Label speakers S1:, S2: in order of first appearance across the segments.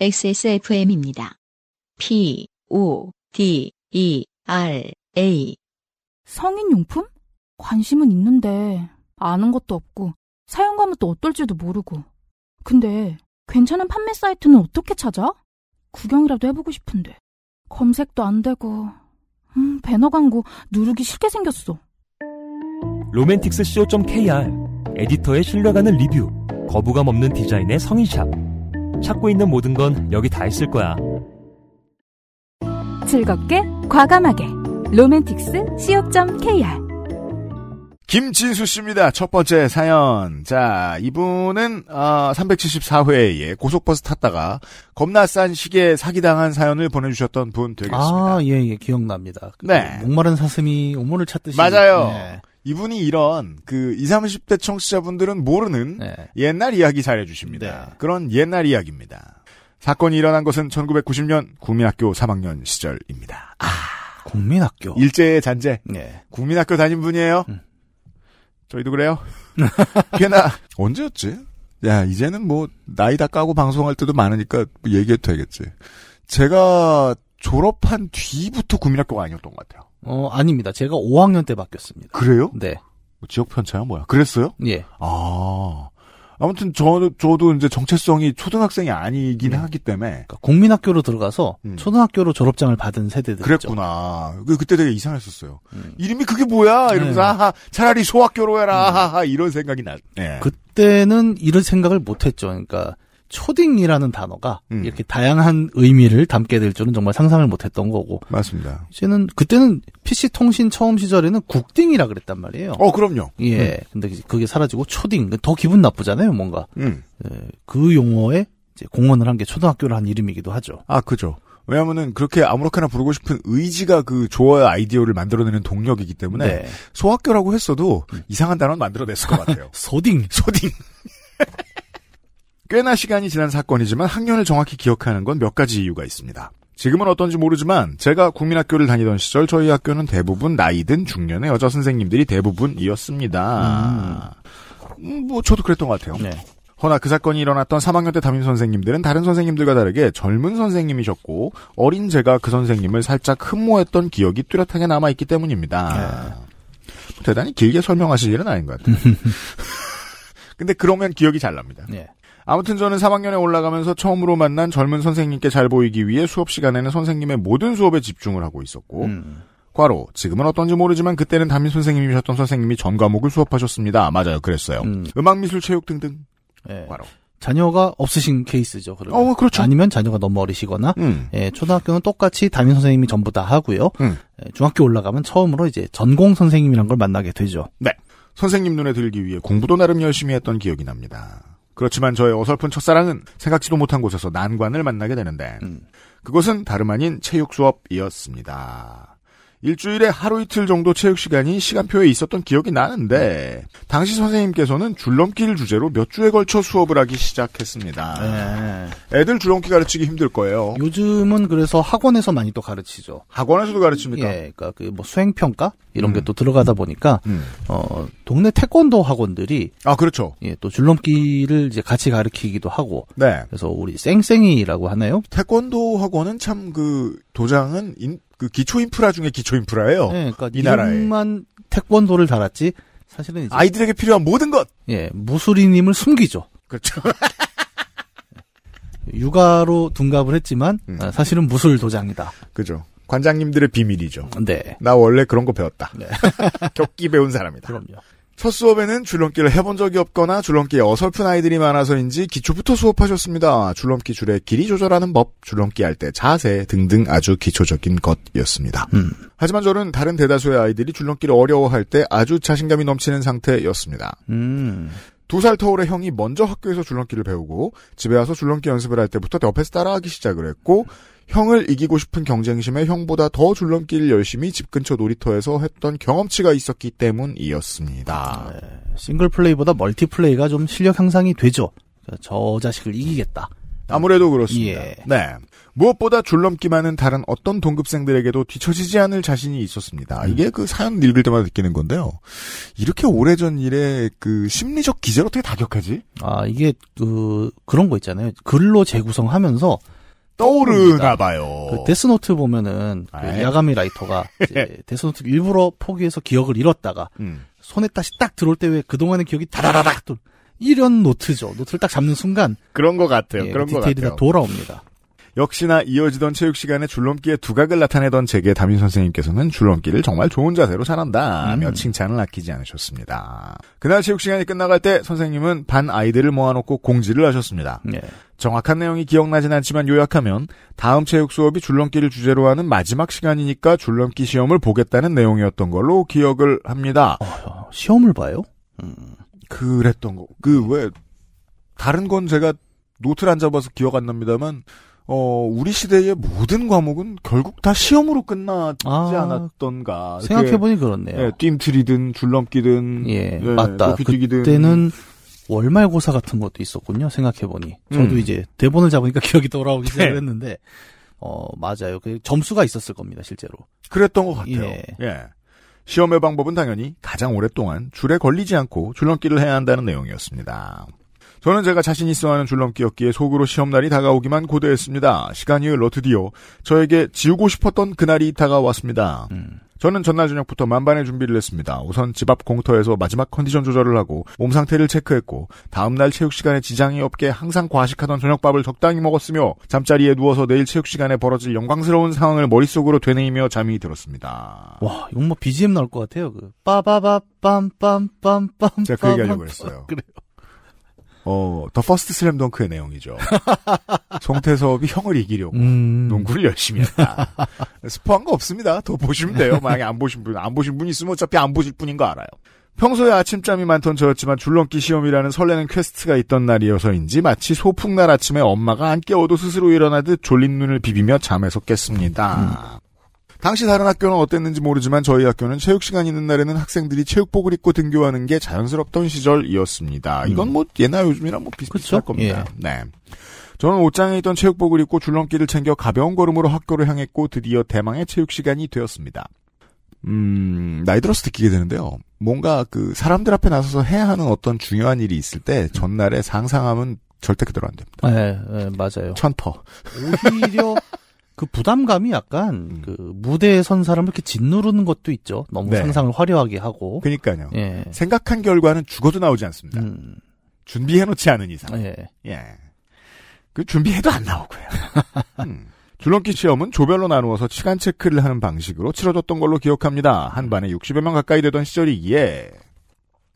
S1: XSFM입니다. P, O, D, E, R, A.
S2: 성인용품? 관심은 있는데 아는 것도 없고 사용감은 또 어떨지도 모르고. 근데 괜찮은 판매 사이트는 어떻게 찾아? 구경이라도 해보고 싶은데 검색도 안 되고 음, 배너 광고 누르기 싫게 생겼어.
S3: 로맨틱스 co.kr 에디터의 신뢰가는 리뷰 거부감 없는 디자인의 성인샵 찾고 있는 모든 건 여기 다 있을 거야
S2: 즐겁게 과감하게 로맨틱스 co.kr
S4: 김진수 씨입니다. 첫 번째 사연. 자, 이분은 어, 374회에 고속버스 탔다가 겁나 싼 시계 사기당한 사연을 보내주셨던 분 되겠습니다.
S5: 아, 예, 예, 기억납니다. 그
S4: 네.
S5: 목마른 사슴이 오물을 찾듯이.
S4: 맞아요.
S5: 네.
S4: 이분이 이런 그 20, 30대 청취자분들은 모르는
S5: 네.
S4: 옛날 이야기 잘해주십니다.
S5: 네.
S4: 그런 옛날 이야기입니다. 사건이 일어난 것은 1990년 국민학교 3학년 시절입니다.
S5: 국민학교.
S4: 일제의 잔재.
S5: 네.
S4: 국민학교 다닌 분이에요.
S5: 음.
S4: 저희도 그래요. 꽤나 언제였지? 야 이제는 뭐 나이 다 까고 방송할 때도 많으니까 뭐 얘기해도 되겠지. 제가 졸업한 뒤부터 국민학교가 아니었던 것 같아요.
S5: 어, 아닙니다. 제가 5학년 때 바뀌었습니다.
S4: 그래요?
S5: 네.
S4: 뭐 지역 편차야 뭐야? 그랬어요?
S5: 예.
S4: 아 아무튼 저 저도 이제 정체성이 초등학생이 아니긴
S5: 네.
S4: 하기 때문에
S5: 그러니까 국민학교로 들어가서
S4: 음.
S5: 초등학교로 졸업장을 받은 세대들이죠.
S4: 그랬구나. 그 그때 되게 이상했었어요.
S5: 음.
S4: 이름이 그게 뭐야? 이러면서
S5: 네.
S4: 아하 차라리 소학교로 해라. 하하 이런 생각이 나. 네.
S5: 그때는 이런 생각을 못 했죠. 그러니까 초딩이라는 단어가
S4: 음.
S5: 이렇게 다양한 의미를 담게 될 줄은 정말 상상을 못 했던 거고.
S4: 맞습니다.
S5: 이제는 그때는 PC 통신 처음 시절에는 국딩이라 그랬단 말이에요.
S4: 어 그럼요.
S5: 예. 근데 그게 사라지고 초딩. 더 기분 나쁘잖아요, 뭔가.
S4: 음.
S5: 예, 그 용어에 이제 공헌을 한 게 초등학교를 한 이름이기도 하죠.
S4: 아, 그죠. 왜냐면은 그렇게 아무렇게나 부르고 싶은 의지가 그 좋아요 아이디어를 만들어내는 동력이기 때문에
S5: 네.
S4: 소학교라고 했어도 이상한 단어는 만들어냈을 것 같아요.
S5: 소딩.
S4: 소딩. 꽤나 시간이 지난 사건이지만 학년을 정확히 기억하는 건 몇 가지 이유가 있습니다. 지금은 어떤지 모르지만 제가 국민학교를 다니던 시절 저희 학교는 대부분 나이든 중년의 여자 선생님들이 대부분이었습니다. 음, 뭐 저도 그랬던 것 같아요.
S5: 네.
S4: 허나 그 사건이 일어났던 3학년 때 담임 선생님들은 다른 선생님들과 다르게 젊은 선생님이셨고 어린 제가 그 선생님을 살짝 흠모했던 기억이 뚜렷하게 남아있기 때문입니다. 대단히 길게 설명하실 일은 아닌 것 같아요. 근데 그러면 기억이 잘 납니다.
S5: 네.
S4: 아무튼 저는 3학년에 올라가면서 처음으로 만난 젊은 선생님께 잘 보이기 위해 수업 시간에는 선생님의 모든 수업에 집중을 하고 있었고
S5: 음.
S4: 과로 지금은 어떤지 모르지만 그때는 담임 선생님이셨던 선생님이 전 과목을 수업하셨습니다. 맞아요. 그랬어요.
S5: 음.
S4: 음악, 미술, 체육 등등.
S5: 예.
S4: 과로.
S5: 자녀가 없으신 케이스죠. 그러면.
S4: 어, 그렇죠.
S5: 아니면 자녀가 너무 어리시거나
S4: 음.
S5: 예, 초등학교는 똑같이 담임 선생님이 전부 다 하고요.
S4: 음.
S5: 예, 중학교 올라가면 처음으로 이제 전공 선생님이란 걸 만나게 되죠.
S4: 선생님 눈에 들기 위해 공부도 나름 열심히 했던 기억이 납니다. 그렇지만 저의 어설픈 첫사랑은 생각지도 못한 곳에서 난관을 만나게 되는데
S5: 음.
S4: 그것은 다름 아닌 체육 수업이었습니다. 일주일에 하루 이틀 정도 체육 시간이 시간표에 있었던 기억이 나는데 당시 선생님께서는 줄넘기를 주제로 몇 주에 걸쳐 수업을 하기 시작했습니다.
S5: 예.
S4: 애들 줄넘기 가르치기 힘들 거예요.
S5: 요즘은 그래서 학원에서 많이 또 가르치죠.
S4: 학원에서도 가르칩니까?
S5: 예, 그러니까 그 뭐 수행 평가 이런
S4: 음.
S5: 게또 들어가다 보니까
S4: 음.
S5: 어 동네 태권도 학원들이
S4: 아 그렇죠.
S5: 예, 또 줄넘기를 이제 같이 가르치기도 하고
S4: 네.
S5: 그래서 우리 쌩쌩이라고 하나요?
S4: 태권도 학원은 참 그 도장은 인- 그 기초 인프라 중에 기초 인프라예요.
S5: 예, 그러니까
S4: 이 나라에.
S5: 이름만 태권도를 달았지 사실은 이제
S4: 아이들에게 필요한 모든 것.
S5: 예, 무술인임을 숨기죠.
S4: 그렇죠.
S5: 육아로 둔갑을 했지만
S4: 음.
S5: 아, 사실은 무술 도장이다.
S4: 그죠. 관장님들의 비밀이죠.
S5: 네.
S4: 나 원래 그런 거 배웠다.
S5: 네.
S4: 격기 배운 사람이다.
S5: 그럼요.
S4: 첫 수업에는 줄넘기를 해본 적이 없거나 줄넘기에 어설픈 아이들이 많아서인지 기초부터 수업하셨습니다. 줄넘기 줄의 길이 조절하는 법, 줄넘기 할 때 자세 등등 아주 기초적인 것이었습니다.
S5: 음.
S4: 하지만 저는 다른 대다수의 아이들이 줄넘기를 어려워할 때 아주 자신감이 넘치는 상태였습니다.
S5: 음.
S4: 두살 터울의 형이 먼저 학교에서 줄넘기를 배우고 집에 와서 줄넘기 연습을 할 때부터 옆에서 따라하기 시작을 했고 형을 이기고 싶은 경쟁심에 형보다 더 줄넘기를 열심히 집 근처 놀이터에서 했던 경험치가 있었기 때문이었습니다.
S5: 싱글 플레이보다 멀티 플레이가 좀 실력 향상이 되죠. 저 자식을 이기겠다.
S4: 아무래도 그렇습니다.
S5: 예.
S4: 네. 무엇보다 줄넘기만은 다른 어떤 동급생들에게도 뒤처지지 않을 자신이 있었습니다. 이게 그 사연 읽을 때마다 느끼는 건데요. 이렇게 오래전 일에 그 심리적 기제를 어떻게 다 기억하지?
S5: 아, 이게, 그, 그런 거 있잖아요. 글로 재구성하면서
S4: 떠오르나 봐요.
S5: 그 데스노트 보면은 그
S4: 네.
S5: 야가미 라이토가 데스노트 를 일부러 포기해서 기억을 잃었다가
S4: 음.
S5: 손에 다시 딱 들어올 때 왜 그동안의 기억이 다다다닥 또 이런 노트죠. 노트를 딱 잡는 순간
S4: 그런 것 같아요.
S5: 예,
S4: 그런 것
S5: 디테일이. 다 돌아옵니다.
S4: 역시나 이어지던 체육 시간에 줄넘기의 두각을 나타내던 제게 담임 선생님께서는 줄넘기를 정말 좋은 자세로 잘한다며
S5: 음.
S4: 칭찬을 아끼지 않으셨습니다. 그날 체육 시간이 끝나갈 때 선생님은 반 아이들을 모아놓고 공지를 하셨습니다.
S5: 예.
S4: 정확한 내용이 기억나진 않지만 요약하면 다음 체육 수업이 줄넘기를 주제로 하는 마지막 시간이니까 줄넘기 시험을 보겠다는 내용이었던 걸로 기억을 합니다.
S5: 어, 시험을 봐요? 음.
S4: 그랬던 거. 그 왜 다른 건 제가 노트를 안 잡아서 기억 안 납니다만 어 우리 시대의 모든 과목은 결국 다 시험으로 끝나지
S5: 아,
S4: 않았던가.
S5: 생각해보니 그렇네요.
S4: 예, 뜀트리든 줄넘기든
S5: 예, 맞다.
S4: 높이뛰기든
S5: 그때는 월말고사 같은 것도 있었군요. 생각해보니. 저도
S4: 음.
S5: 이제 대본을 잡으니까 기억이 돌아오기
S4: 네.
S5: 했는데, 어, 맞아요. 그 점수가 있었을 겁니다, 실제로.
S4: 그랬던 것 같아요.
S5: 예.
S4: 예. 시험의 방법은 당연히 가장 오랫동안 줄에 걸리지 않고 줄넘기를 해야 한다는 내용이었습니다. 저는 제가 자신 있어 하는 줄넘기였기에 속으로 시험날이 다가오기만 고대했습니다. 시간이 흘러 드디어 저에게 지우고 싶었던 그날이 다가왔습니다.
S5: 음.
S4: 저는 전날 저녁부터 만반의 준비를 했습니다. 우선 집 앞 공터에서 마지막 컨디션 조절을 하고 몸 상태를 체크했고 다음날 체육 시간에 지장이 없게 항상 과식하던 저녁밥을 적당히 먹었으며 잠자리에 누워서 내일 체육 시간에 벌어질 영광스러운 상황을 머릿속으로 되뇌이며 잠이 들었습니다.
S5: 와, 이건 뭐 BGM 나올 것 같아요. 그, 빠바바, 빰빰빰빰.
S4: 제가 그 얘기하려고 했어요.
S5: 그래요.
S4: 어, 더 퍼스트 슬램 덩크의 내용이죠. 송태섭이 형을 이기려고
S5: 음.
S4: 농구를 열심히 했다. 스포한 거 없습니다. 더 보시면 돼요. 만약에 안 보신 분, 안 보신 분 있으면 어차피 안 보실 분인 거 알아요. 평소에 아침잠이 많던 저였지만 줄넘기 시험이라는 설레는 퀘스트가 있던 날이어서인지 마치 소풍날 아침에 엄마가 안 깨워도 스스로 일어나듯 졸린 눈을 비비며 잠에서 깼습니다. 당시 다른 학교는 어땠는지 모르지만 저희 학교는 체육 시간 있는 날에는 학생들이 체육복을 입고 등교하는 게 자연스럽던 시절이었습니다. 이건 뭐 예나 요즘이랑 뭐
S5: 그쵸?
S4: 겁니다. 네. 저는 옷장에 있던 체육복을 입고 줄넘기를 챙겨 가벼운 걸음으로 학교를 향했고 드디어 대망의 체육 시간이 되었습니다. 음, 나이 들어서 느끼게 되는데요. 뭔가 그 사람들 앞에 나서서 해야 하는 어떤 중요한 일이 있을 때 전날에 상상하면 절대 그대로 안 됩니다.
S5: 예, 예, 맞아요.
S4: 천퍼.
S5: 오히려 그 부담감이 약간
S4: 음.
S5: 그 무대에 선 사람을 이렇게 짓누르는 것도 있죠. 너무
S4: 네.
S5: 상상을 화려하게 하고.
S4: 그니까요.
S5: 예.
S4: 생각한 결과는 죽어도 나오지 않습니다.
S5: 음,
S4: 준비해놓지 않은 이상.
S5: 예.
S4: 예. 그 준비해도 안 나오고요. 음. 줄넘기 시험은 조별로 나누어서 시간 체크를 하는 방식으로 치러졌던 걸로 기억합니다. 한 반에 60여 명 가까이 되던 시절이기에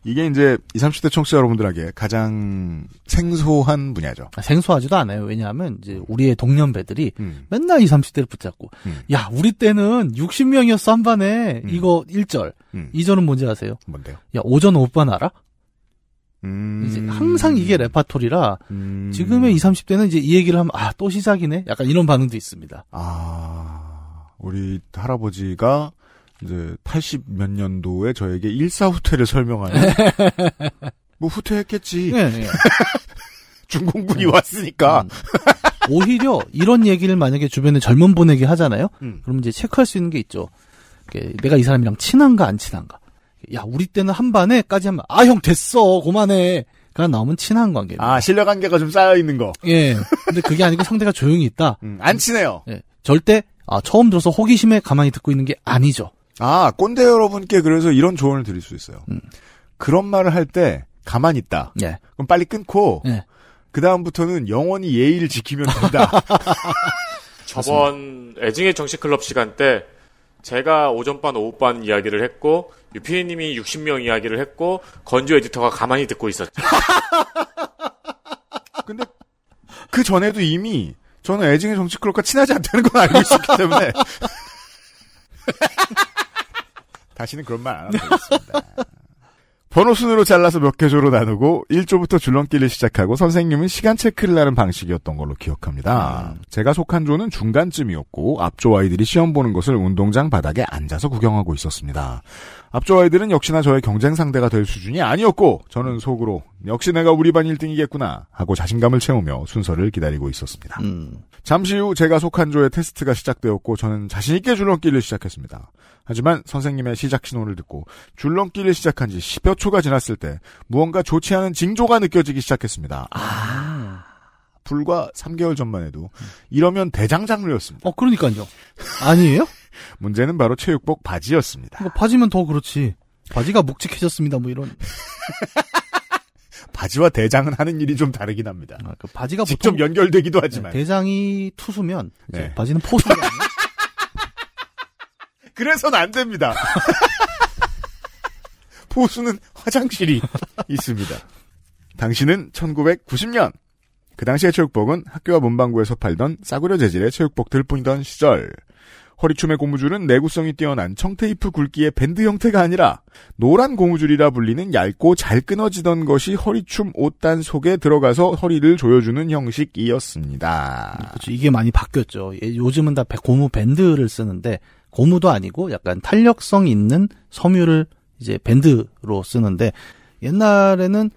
S4: 이게 이제 20, 30대 청취자 여러분들에게 가장 생소한 분야죠.
S5: 아, 생소하지도 않아요. 왜냐하면 이제 우리의 동년배들이
S4: 음.
S5: 맨날 20, 30대를 붙잡고
S4: 음.
S5: 야 우리 때는 60명이었어 한 반에
S4: 음.
S5: 이거 1절
S4: 음.
S5: 2절은 뭔지 아세요?
S4: 뭔데요?
S5: 야 오전 오반 알아?
S4: 음.
S5: 이제 항상 이게 레파토리라
S4: 음.
S5: 지금의 20, 30대는 이제 이 얘기를 하면 아 또 시작이네 약간 이런 반응도 있습니다.
S4: 아, 우리 할아버지가 이제 80 몇 년도에 저에게 일사 후퇴를 설명하는 뭐 후퇴했겠지.
S5: 예, 예.
S4: 중공군이 왔으니까.
S5: 음. 오히려 이런 얘기를 만약에 주변에 젊은 분에게 하잖아요.
S4: 음.
S5: 그럼 이제 체크할 수 있는 게 있죠. 내가 이 사람이랑 친한가 안 친한가. 야 우리 때는 한 반에까지 하면 아 형 됐어 그만해. 가 나오면 친한 관계입니다.
S4: 아, 신뢰 관계가 좀 쌓여 있는 거.
S5: 예. 근데 그게 아니고 상대가 조용히 있다.
S4: 음, 안 친해요.
S5: 예. 절대 아 처음 들어서 호기심에 가만히 듣고 있는 게 아니죠.
S4: 아, 꼰대 여러분께 그래서 이런 조언을 드릴 수 있어요.
S5: 음.
S4: 그런 말을 할 때 가만히 있다.
S5: 예.
S4: 그럼 빨리 끊고
S5: 예.
S4: 그 다음부터는 영원히 예의를 지키면 된다.
S6: 저번 애증의 정치클럽 시간 때 제가 오전반, 오후반 이야기를 했고 유피디님이 60명 이야기를 했고 건조 에디터가 가만히 듣고 있었죠.
S4: 근데 그 전에도 이미 저는 애증의 정치 클럽과 친하지 않다는 건 알고 있었기 때문에 다시는 그런 말 안 하면 되겠습니다. 번호 순으로 잘라서 몇 개조로 나누고 1조부터 줄넘기를 시작하고 선생님은 시간 체크를 하는 방식이었던 걸로 기억합니다. 제가 속한 조는 중간쯤이었고 앞조 아이들이 시험 보는 것을 운동장 바닥에 앉아서 구경하고 있었습니다. 앞조 아이들은 역시나 저의 경쟁 상대가 될 수준이 아니었고 저는 속으로 역시 내가 우리 반 1등이겠구나 하고 자신감을 채우며 순서를 기다리고 있었습니다.
S5: 음.
S4: 잠시 후 제가 속한 조의 테스트가 시작되었고 저는 자신 있게 줄넘기를 시작했습니다. 하지만 선생님의 시작 신호를 듣고 줄넘기를 시작한 지 10여 초가 지났을 때 무언가 좋지 않은 징조가 느껴지기 시작했습니다.
S5: 아.
S4: 불과 3개월 전만 해도 이러면 대장 장르였습니다.
S5: 어, 그러니까요. 아니에요?
S4: 문제는 바로 체육복 바지였습니다.
S5: 이거 바지면 더 그렇지. 바지가 묵직해졌습니다. 뭐 이런.
S4: 바지와 대장은 하는 일이 좀 다르긴 합니다.
S5: 아, 그 바지가
S4: 직접 연결되기도
S5: 네,
S4: 하지만
S5: 대장이 투수면
S4: 네.
S5: 바지는 포수가?
S4: 그래서는 안 됩니다. 포수는 화장실이 있습니다. 당시는 1990년. 그 당시의 체육복은 학교와 문방구에서 팔던 싸구려 재질의 체육복들 뿐이던 시절. 허리춤의 고무줄은 내구성이 뛰어난 청테이프 굵기의 밴드 형태가 아니라 노란 고무줄이라 불리는 얇고 잘 끊어지던 것이 허리춤 옷단 속에 들어가서 허리를 조여주는 형식이었습니다.
S5: 그렇죠. 이게 많이 바뀌었죠. 예, 요즘은 다 배- 고무 밴드를 쓰는데 고무도 아니고 약간 탄력성 있는 섬유를 이제 밴드로 쓰는데 옛날에는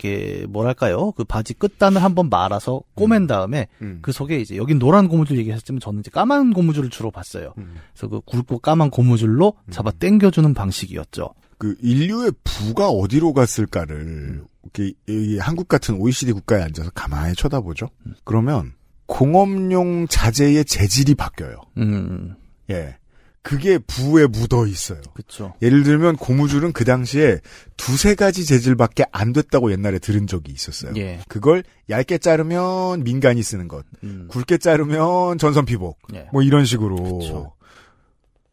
S5: 이게 뭐랄까요? 그 바지 끝단을 한번 말아서 꼬맨 다음에
S4: 음.
S5: 그 속에 이제 여긴 노란 고무줄 얘기하셨지만 저는 이제 까만 고무줄을 주로 봤어요.
S4: 음.
S5: 그래서 그 굵고 까만 고무줄로 잡아 당겨주는 방식이었죠.
S4: 그 인류의 부가 어디로 갔을까를 이렇게 이 한국 같은 OECD 국가에 앉아서 가만히 쳐다보죠. 그러면 공업용 자재의 재질이 바뀌어요.
S5: 음,
S4: 예. 그게 부에 묻어 있어요.
S5: 그렇죠.
S4: 예를 들면 고무줄은 그 당시에 두세 가지 재질밖에 안 됐다고 옛날에 들은 적이 있었어요.
S5: 예.
S4: 그걸 얇게 자르면 민간이 쓰는 것,
S5: 음,
S4: 굵게 자르면 전선 피복,
S5: 예.
S4: 뭐 이런 식으로.
S5: 그쵸.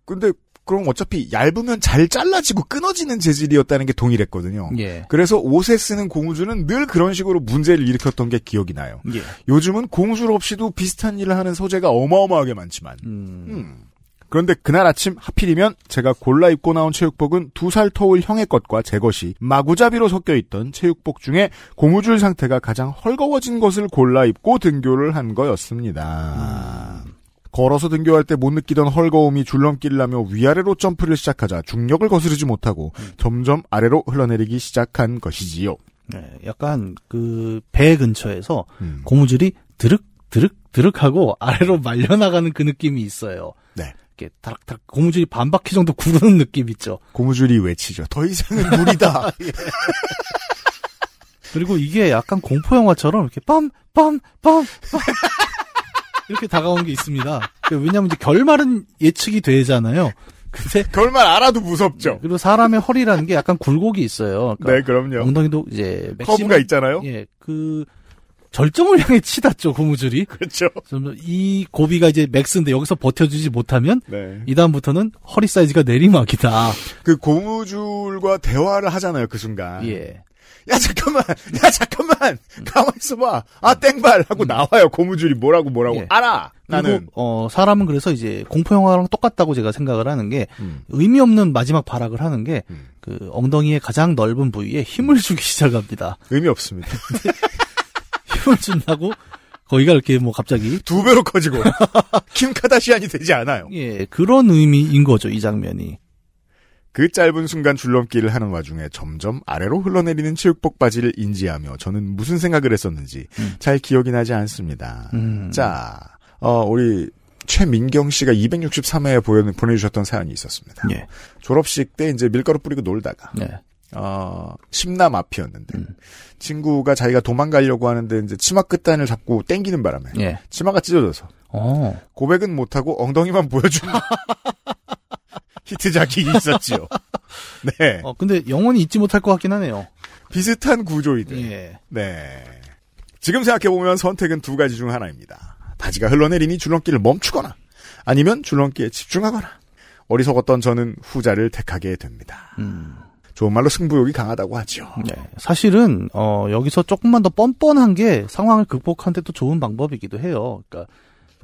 S4: 근데 그럼 어차피 얇으면 잘 잘라지고 끊어지는 재질이었다는 게 동일했거든요.
S5: 예.
S4: 그래서 옷에 쓰는 고무줄은 늘 그런 식으로 문제를 일으켰던 게 기억이 나요.
S5: 예.
S4: 요즘은 고무줄 없이도 비슷한 일을 하는 소재가 어마어마하게 많지만.
S5: 음,
S4: 음. 그런데 그날 아침 하필이면 제가 골라 입고 나온 체육복은 두 살 터울 형의 것과 제 것이 마구잡이로 섞여 있던 체육복 중에 고무줄 상태가 가장 헐거워진 것을 골라 입고 등교를 한 거였습니다. 걸어서 등교할 때 못 느끼던 헐거움이 줄넘기를 하며 위아래로 점프를 시작하자 중력을 거스르지 못하고 점점 아래로 흘러내리기 시작한 것이지요.
S5: 네, 약간 그 배 근처에서
S4: 음.
S5: 고무줄이 드륵 드륵 드륵하고 아래로 말려나가는 그 느낌이 있어요.
S4: 네.
S5: 이렇게 다락다락 고무줄이 반 바퀴 정도 구르는 느낌 있죠.
S4: 고무줄이 외치죠. 더 이상은 무리다.
S5: 그리고 이게 약간 공포 영화처럼 이렇게 빰 빰빰빰 이렇게 다가온 게 있습니다. 왜냐하면 이제 결말은 예측이 되잖아요. 근데
S4: 결말 알아도 무섭죠.
S5: 그리고 사람의 허리라는 게 약간 굴곡이 있어요. 그러니까
S4: 네, 그럼요.
S5: 엉덩이도 이제
S4: 커브가 있잖아요.
S5: 예, 그 절정을 향해 치닫죠 고무줄이.
S4: 그렇죠.
S5: 그래서 이 고비가 이제 맥스인데 여기서 버텨주지 못하면
S4: 네.
S5: 이 다음부터는 허리 사이즈가 내리막이다.
S4: 그 고무줄과 대화를 하잖아요, 그 순간.
S5: 예.
S4: 야, 잠깐만! 야, 잠깐만! 가만 있어봐! 아, 땡발! 하고 나와요, 고무줄이 뭐라고 뭐라고.
S5: 예.
S4: 알아! 나는.
S5: 어 사람은 그래서 이제 공포 영화랑 똑같다고 제가 생각을 하는 게
S4: 음.
S5: 의미 없는 마지막 발악을 하는 게
S4: 음.
S5: 그 엉덩이의 가장 넓은 부위에 힘을 주기 시작합니다.
S4: 의미 없습니다.
S5: 힘을 준다고 거기가 이렇게 뭐 갑자기
S4: 두 배로 커지고. 킴 카다시안이 되지 않아요.
S5: 예 그런 의미인 거죠 이 장면이.
S4: 그 짧은 순간 줄넘기를 하는 와중에 점점 아래로 흘러내리는 체육복 바지를 인지하며 저는 무슨 생각을 했었는지
S5: 음.
S4: 잘 기억이 나지 않습니다.
S5: 음.
S4: 자, 어, 우리 최민경 씨가 263회에 보내주셨던 사연이 있었습니다.
S5: 예.
S4: 졸업식 때 이제 밀가루 뿌리고 놀다가
S5: 네.
S4: 어, 심남 앞이었는데
S5: 음.
S4: 친구가 자기가 도망가려고 하는데 이제 치마 끝단을 잡고 땡기는 바람에
S5: 예.
S4: 치마가 찢어져서
S5: 어.
S4: 고백은 못하고 엉덩이만 보여주는 히트작이 있었지요. 네.
S5: 어 근데 영원히 잊지 못할 것 같긴 하네요.
S4: 비슷한 구조이들.
S5: 예.
S4: 네. 지금 생각해보면 선택은 두 가지 중 하나입니다. 바지가 흘러내리니 줄넘기를 멈추거나 아니면 줄넘기에 집중하거나 어리석었던 저는 후자를 택하게 됩니다.
S5: 음.
S4: 좋은 말로 승부욕이 강하다고 하죠.
S5: 네. 사실은 어 여기서 조금만 더 뻔뻔한 게 상황을 극복하는 데도 좋은 방법이기도 해요. 그러니까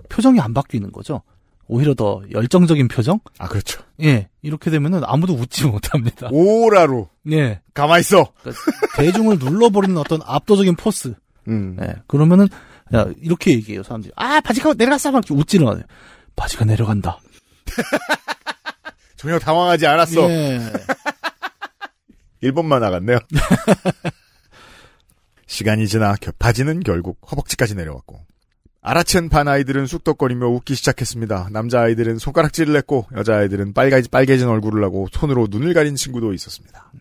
S5: 표정이 안 바뀌는 거죠. 오히려 더 열정적인 표정?
S4: 아 그렇죠.
S5: 예. 이렇게 되면은 아무도 웃지 못합니다.
S4: 오라로
S5: 예.
S4: 가만 있어.
S5: 그러니까 대중을 눌러버리는 어떤 압도적인 포스.
S4: 음.
S5: 예. 그러면은 야, 이렇게 얘기해요, 사람들이. 아, 바지가 내려갔어! 막 이렇게 웃지는 않아요. 바지가 내려간다.
S4: 전혀 당황하지 않았어.
S5: 예.
S4: 1번만 나갔네요. 시간이 지나 겨- 바지는 결국 허벅지까지 내려왔고 알아챈 반 아이들은 쑥덕거리며 웃기 시작했습니다. 남자 아이들은 손가락질을 했고 여자 아이들은 빨개지, 빨개진 얼굴을 하고 손으로 눈을 가린 친구도 있었습니다.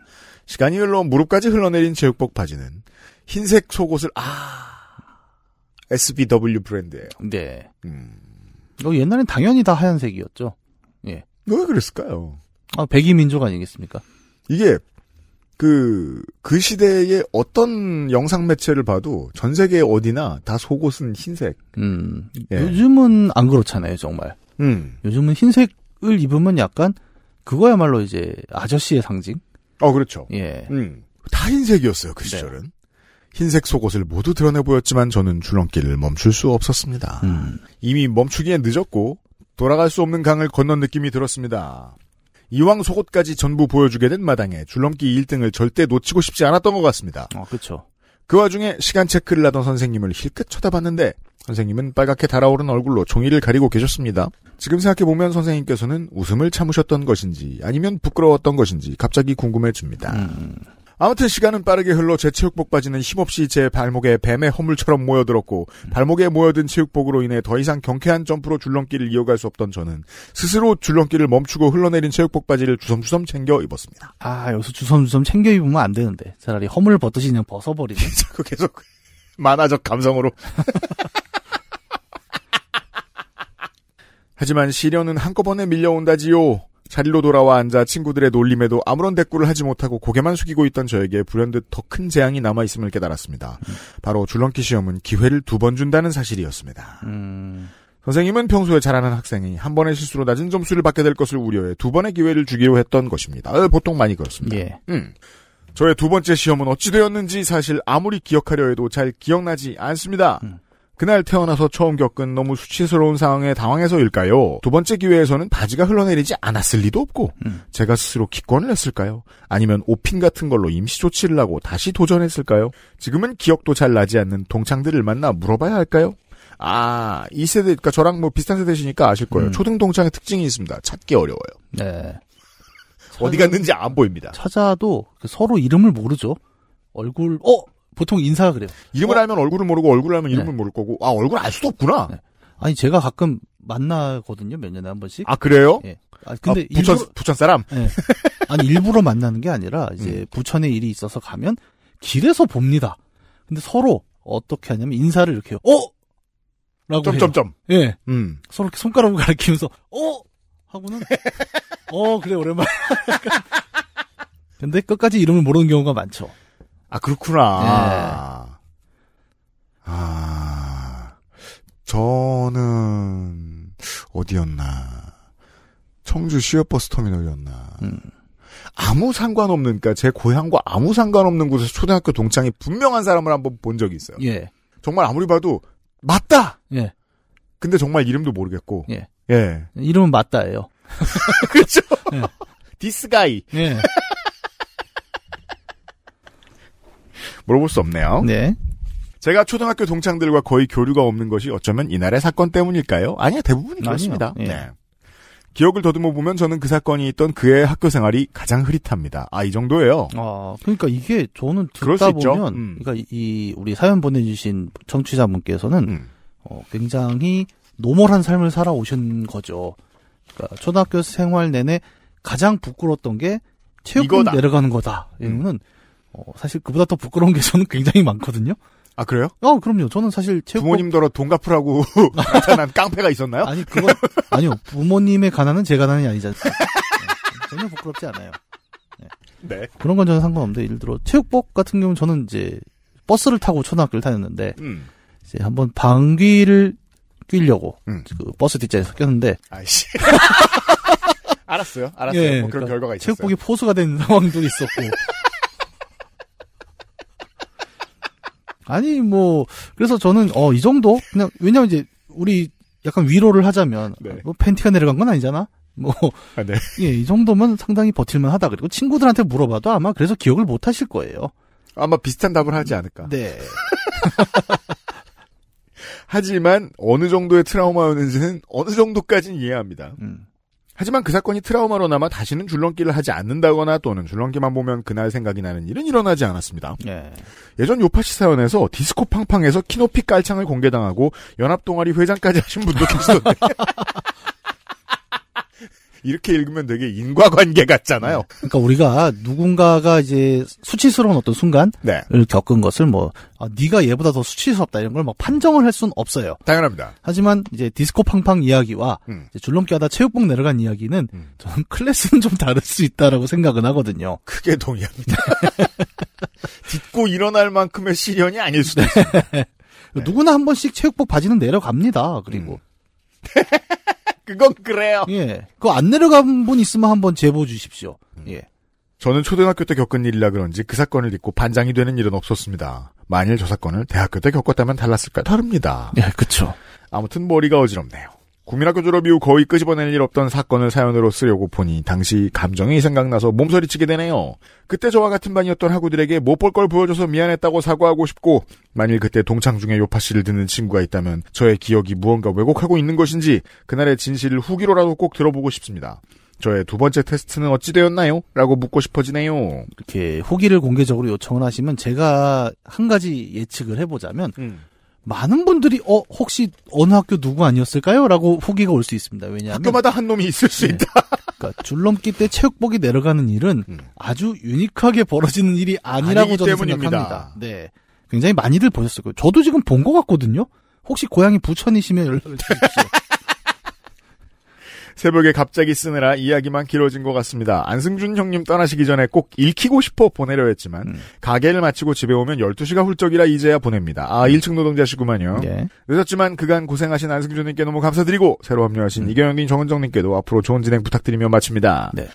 S4: 시간이 흘러 무릎까지 흘러내린 제육복 바지는 흰색 속옷을 아 SBW 브랜드예요.
S5: 네.
S4: 음,
S5: 어, 옛날엔 당연히 다 하얀색이었죠.
S4: 왜 그랬을까요?
S5: 아, 백이 민족 아니겠습니까?
S4: 이게 그, 그 시대의 어떤 영상 매체를 봐도 전 세계 어디나 다 속옷은 흰색.
S5: 음.
S4: 예.
S5: 요즘은 안 그렇잖아요, 정말.
S4: 음.
S5: 요즘은 흰색을 입으면 약간 그거야말로 이제 아저씨의 상징.
S4: 어, 그렇죠.
S5: 예.
S4: 음. 다 흰색이었어요, 그
S5: 네.
S4: 시절은. 흰색 속옷을 모두 드러내 보였지만 저는 줄넘기를 멈출 수 없었습니다.
S5: 음.
S4: 이미 멈추기엔 늦었고 돌아갈 수 없는 강을 건넌 느낌이 들었습니다. 이왕 속옷까지 전부 보여주게 된 마당에 줄넘기 1등을 절대 놓치고 싶지 않았던 것 같습니다.
S5: 어, 그쵸.
S4: 그 와중에 시간 체크를 하던 선생님을 힐끗 쳐다봤는데 선생님은 빨갛게 달아오른 얼굴로 종이를 가리고 계셨습니다. 지금 생각해보면 선생님께서는 웃음을 참으셨던 것인지 아니면 부끄러웠던 것인지 갑자기 궁금해집니다.
S5: 음.
S4: 아무튼 시간은 빠르게 흘러 제 체육복 바지는 힘없이 제 발목에 뱀의 허물처럼 모여들었고 발목에 모여든 체육복으로 인해 더 이상 경쾌한 점프로 줄넘기를 이어갈 수 없던 저는 스스로 줄넘기를 멈추고 흘러내린 체육복 바지를 주섬주섬 챙겨 입었습니다.
S5: 아, 여기서 주섬주섬 챙겨 입으면 안 되는데. 차라리 허물 벗듯이 그냥 벗어버리네.
S4: 자꾸 계속 만화적 감성으로. 하지만 시련은 한꺼번에 밀려온다지요. 자리로 돌아와 앉아 친구들의 놀림에도 아무런 대꾸를 하지 못하고 고개만 숙이고 있던 저에게 불현듯 더 큰 재앙이 남아 있음을 깨달았습니다. 바로 줄넘기 시험은 기회를 두 번 준다는 사실이었습니다.
S5: 음.
S4: 선생님은 평소에 잘하는 학생이 한 번의 실수로 낮은 점수를 받게 될 것을 우려해 두 번의 기회를 주기로 했던 것입니다. 어, 보통 많이 그렇습니다.
S5: 예.
S4: 음. 저의 두 번째 시험은 어찌 되었는지 사실 아무리 기억하려 해도 잘 기억나지 않습니다.
S5: 음.
S4: 그날 태어나서 처음 겪은 너무 수치스러운 상황에 당황해서일까요? 두 번째 기회에서는 바지가 흘러내리지 않았을 리도 없고
S5: 음.
S4: 제가 스스로 기권을 했을까요? 아니면 오핀 같은 걸로 임시 조치를 하고 다시 도전했을까요? 지금은 기억도 잘 나지 않는 동창들을 만나 물어봐야 할까요? 아, 이 세대, 그니까 저랑 뭐 비슷한 세대시니까 아실 거예요.
S5: 음.
S4: 초등 동창의 특징이 있습니다. 찾기 어려워요.
S5: 네.
S4: 어디 갔는지 안 보입니다.
S5: 찾아도 그 서로 이름을 모르죠. 얼굴, 어! 보통 인사가 그래요.
S4: 이름을
S5: 어?
S4: 알면 얼굴을 모르고 얼굴을 알면
S5: 네.
S4: 이름을 모를 거고 아 얼굴 알 수도 없구나.
S5: 네. 아니, 제가 가끔 만나거든요. 몇 년에 한 번씩.
S4: 아 그래요?
S5: 예. 아, 근데
S4: 아, 부천
S5: 일부러,
S4: 부천 사람.
S5: 예. 아니, 일부러 만나는 게 아니라,
S4: 음.
S5: 이제, 부천에 일이 있어서 가면, 길에서 봅니다. 근데 서로, 어떻게 하냐면, 인사를 이렇게. 어! 라고.
S4: 점점점.
S5: 예.
S4: 음.
S5: 서로 이렇게 손가락을 가리키면서, 어! 하고는, 어, 그래, 오랜만에. 근데 끝까지 이름을 모르는 경우가 많죠.
S4: 아 그렇구나.
S5: 네.
S4: 아 저는 어디였나 청주 시외버스 터미널이었나.
S5: 음.
S4: 아무 상관없는 그러니까 제 고향과 아무 상관없는 곳에서 초등학교 동창이 분명한 사람을 한번 본 적이 있어요.
S5: 예.
S4: 정말 아무리 봐도 맞다.
S5: 예.
S4: 근데 정말 이름도 모르겠고.
S5: 예.
S4: 예.
S5: 이름은 맞다예요.
S4: 그렇죠.
S5: 네.
S4: 디스가이
S5: 예.
S4: 물어볼 수 없네요.
S5: 네.
S4: 제가 초등학교 동창들과 거의 교류가 없는 것이 어쩌면 이날의 사건 때문일까요? 아니요, 대부분이 그렇습니다.
S5: 예.
S4: 네. 기억을 더듬어 보면 저는 그 사건이 있던 그 해 학교 생활이 가장 흐릿합니다. 아, 이 정도예요.
S5: 아, 그러니까 이게 저는 듣다. 보면,
S4: 음.
S5: 그러니까 이 우리 사연 보내주신 청취자분께서는
S4: 음.
S5: 어, 굉장히 노멀한 삶을 살아오신 거죠. 그러니까 초등학교 생활 내내 가장 부끄러웠던 게
S4: 체육복
S5: 내려가는 거다.
S4: 음.
S5: 이거는 어, 사실 그보다 더 부끄러운 게 저는 굉장히 많거든요.
S4: 아, 그래요?
S5: 어, 그럼요. 저는 사실 체육관
S4: 부모님더러 돈 갚으라고 나타난 깡패가 있었나요?
S5: 아니 그건 아니요. 부모님의 가난은 제 가난이 아니지 않습니까? 네, 전혀 부끄럽지 않아요.
S4: 네.
S5: 그런 건 저는 상관없는데 예를 들어 체육복 같은 경우는 저는 이제 버스를 타고 초등학교를 다녔는데
S4: 음.
S5: 이제 한번 방귀를 뀌려고
S4: 음.
S5: 그 버스 뒷자리에서 꼈는데
S4: 아이씨. 알았어요. 알았어요.
S5: 예,
S4: 뭐 그런
S5: 그러니까
S4: 결과가 있었어요.
S5: 체육복이 포수가 된 상황도 있었고 아니 뭐 그래서 저는 어 이 정도 그냥 왜냐면 이제 우리 약간 위로를 하자면
S4: 네.
S5: 뭐 팬티가 내려간 건 아니잖아 뭐
S4: 아, 네.
S5: 예, 이 정도면 상당히 버틸만 하다. 그리고 친구들한테 물어봐도 아마 그래서 기억을 못 하실 거예요.
S4: 아마 비슷한 답을 하지 않을까.
S5: 네.
S4: 하지만 어느 정도의 트라우마였는지는 어느 정도까지는 이해합니다.
S5: 음.
S4: 하지만 그 사건이 트라우마로 남아 다시는 줄넘기를 하지 않는다거나 또는 줄넘기만 보면 그날 생각이 나는 일은 일어나지 않았습니다.
S5: 예.
S4: 예전 요파시 사연에서 디스코 팡팡에서 키높이 깔창을 공개당하고 연합동아리 회장까지 하신 분도 계시던데. 이렇게 읽으면 되게 인과관계 같잖아요.
S5: 그러니까 우리가 누군가가 이제 수치스러운 어떤 순간을
S4: 네,
S5: 겪은 것을 뭐 아, 네가 얘보다 더 수치스럽다 이런 걸 막 판정을 할 수는 없어요.
S4: 당연합니다.
S5: 하지만 이제 디스코 팡팡 이야기와
S4: 음.
S5: 이제 줄넘기 하다 체육복 내려간 이야기는
S4: 음.
S5: 저는 클래스는 좀 다를 수 있다라고 생각은 하거든요.
S4: 크게 동의합니다. 딛고 일어날 만큼의 시련이 아닐 수도 있어요. 네.
S5: 누구나 한 번씩 체육복 바지는 내려갑니다. 그리고
S4: 그건 그래요.
S5: 예, 그거 안 내려간 분 있으면 한번 제보 주십시오.
S4: 음.
S5: 예,
S4: 저는 초등학교 때 겪은 일이라 그런지 그 사건을 잊고 반장이 되는 일은 없었습니다. 만일 저 사건을 대학교 때 겪었다면 달랐을까? 다릅니다.
S5: 예, 그쵸.
S4: 아무튼 머리가 어지럽네요. 국민학교 졸업 이후 거의 끄집어낼 일 없던 사건을 사연으로 쓰려고 보니 당시 감정이 생각나서 몸서리치게 되네요. 그때 저와 같은 반이었던 학우들에게 못 볼 걸 보여줘서 미안했다고 사과하고 싶고 만일 그때 동창 중에 요파 씨를 듣는 친구가 있다면 저의 기억이 무언가 왜곡하고 있는 것인지 그날의 진실을 후기로라도 꼭 들어보고 싶습니다. 저의 두 번째 테스트는 어찌 되었나요? 라고 묻고 싶어지네요.
S5: 이렇게 후기를 공개적으로 요청을 하시면 제가 한 가지 예측을 해보자면 많은 분들이 어 혹시 어느 학교 누구 아니었을까요? 라고 후기가 올 수 있습니다. 왜냐하면
S4: 학교마다 한 놈이 있을 수
S5: 네.
S4: 있다.
S5: 그러니까 줄넘기 때 체육복이 내려가는 일은
S4: 음.
S5: 아주 유니크하게 벌어지는 일이 아니라고 저는
S4: 때문입니다.
S5: 생각합니다. 네, 굉장히 많이들 보셨을 거예요. 저도 지금 본 것 같거든요. 혹시 고향이 부천이시면 연락을 주십시오.
S4: 새벽에 갑자기 쓰느라 이야기만 길어진 것 같습니다. 안승준 형님 떠나시기 전에 꼭 읽히고 싶어 보내려 했지만
S5: 음.
S4: 가게를 마치고 집에 오면 12시가 훌쩍이라 이제야 보냅니다. 아 1층 노동자시구만요.
S5: 네.
S4: 늦었지만 그간 고생하신 안승준 님께 너무 감사드리고 새로 합류하신
S5: 음.
S4: 이경영 님 정은정 님께도 앞으로 좋은 진행 부탁드리며 마칩니다.
S5: 네.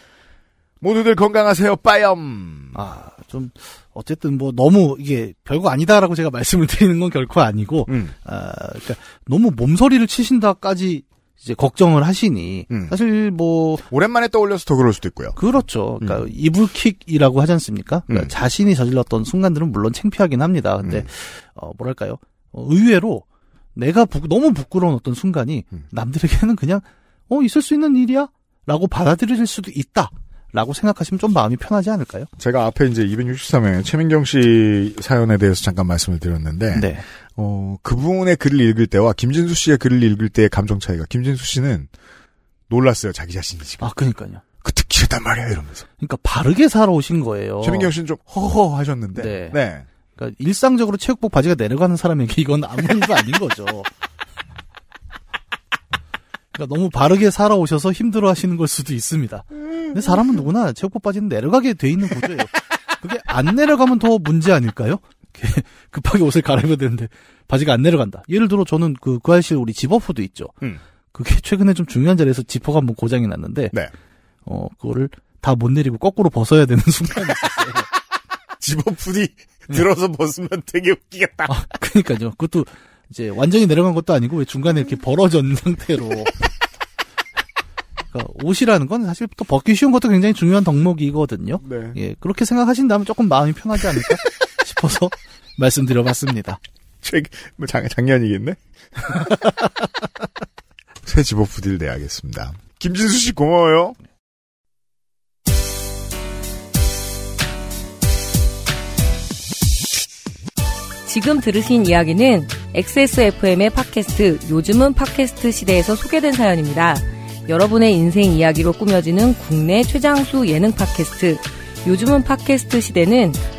S4: 모두들 건강하세요. 빠염.
S5: 아, 좀 어쨌든 뭐 너무 이게 별거 아니다라고 제가 말씀을 드리는 건 결코 아니고
S4: 음.
S5: 아, 그러니까 너무 몸서리를 치신다까지 이제 걱정을 하시니
S4: 음.
S5: 사실 뭐
S4: 오랜만에 떠올려서 더 그럴 수도 있고요.
S5: 그렇죠. 그러니까 이불킥이라고 하지 않습니까? 그러니까
S4: 음.
S5: 자신이 저질렀던 순간들은 물론 창피하긴 합니다. 근데
S4: 음.
S5: 어 뭐랄까요? 어, 의외로 내가 부- 너무 부끄러운 어떤 순간이
S4: 음.
S5: 남들에게는 그냥 어 있을 수 있는 일이야라고 받아들일 수도 있다 라고 생각하시면 좀 마음이 편하지 않을까요?
S4: 제가 앞에 이제 263회 최민경 씨 사연에 대해서 잠깐 말씀을 드렸는데
S5: 네.
S4: 어, 그분의 글을 읽을 때와 김진수 씨의 글을 읽을 때의 감정 차이가 김진수 씨는 놀랐어요. 자기 자신이 지금.
S5: 아 그러니까요.
S4: 그 듣기 싫단 말이야 이러면서.
S5: 그러니까 바르게 살아오신 거예요.
S4: 최민경 씨는 좀 허허 하셨는데.
S5: 네.
S4: 네.
S5: 그러니까 일상적으로 체육복 바지가 내려가는 사람에게 이건 아무 일도 아닌 거죠. 그러니까 너무 바르게 살아오셔서 힘들어 하시는 걸 수도 있습니다. 근데 사람은 누구나 체육복 바지는 내려가게 돼 있는 구조예요. 그게 안 내려가면 더 문제 아닐까요? 이렇게 급하게 옷을 갈아입어야 되는데 바지가 안 내려간다. 예를 들어 저는 그, 그 아저씨 우리 집어프도 있죠.
S4: 음.
S5: 그게 최근에 좀 중요한 자리에서 지퍼가 한번 고장이 났는데
S4: 네.
S5: 어 그거를 다 못 내리고 거꾸로 벗어야 되는 순간이 있었어요.
S4: 집어풀이 들어서 벗으면 되게 웃기겠다.
S5: 아, 그니까요. 그것도 이제 완전히 내려간 것도 아니고 왜 중간에 이렇게 있는 상태로. 그러니까 옷이라는 건 사실 또 벗기 쉬운 것도 굉장히 중요한 덕목이거든요.
S4: 네.
S5: 예, 그렇게 생각하신다면 조금 마음이 편하지 않을까 싶어서 말씀드려봤습니다.
S4: 최, 뭐 작, 작년이겠네? 새 집어풀이를 내야겠습니다. 김진수 씨 고마워요.
S7: 지금 들으신 이야기는 XSFM의 팟캐스트 요즘은 팟캐스트 시대에서 소개된 사연입니다. 여러분의 인생 이야기로 꾸며지는 국내 최장수 예능 팟캐스트 요즘은 팟캐스트 시대는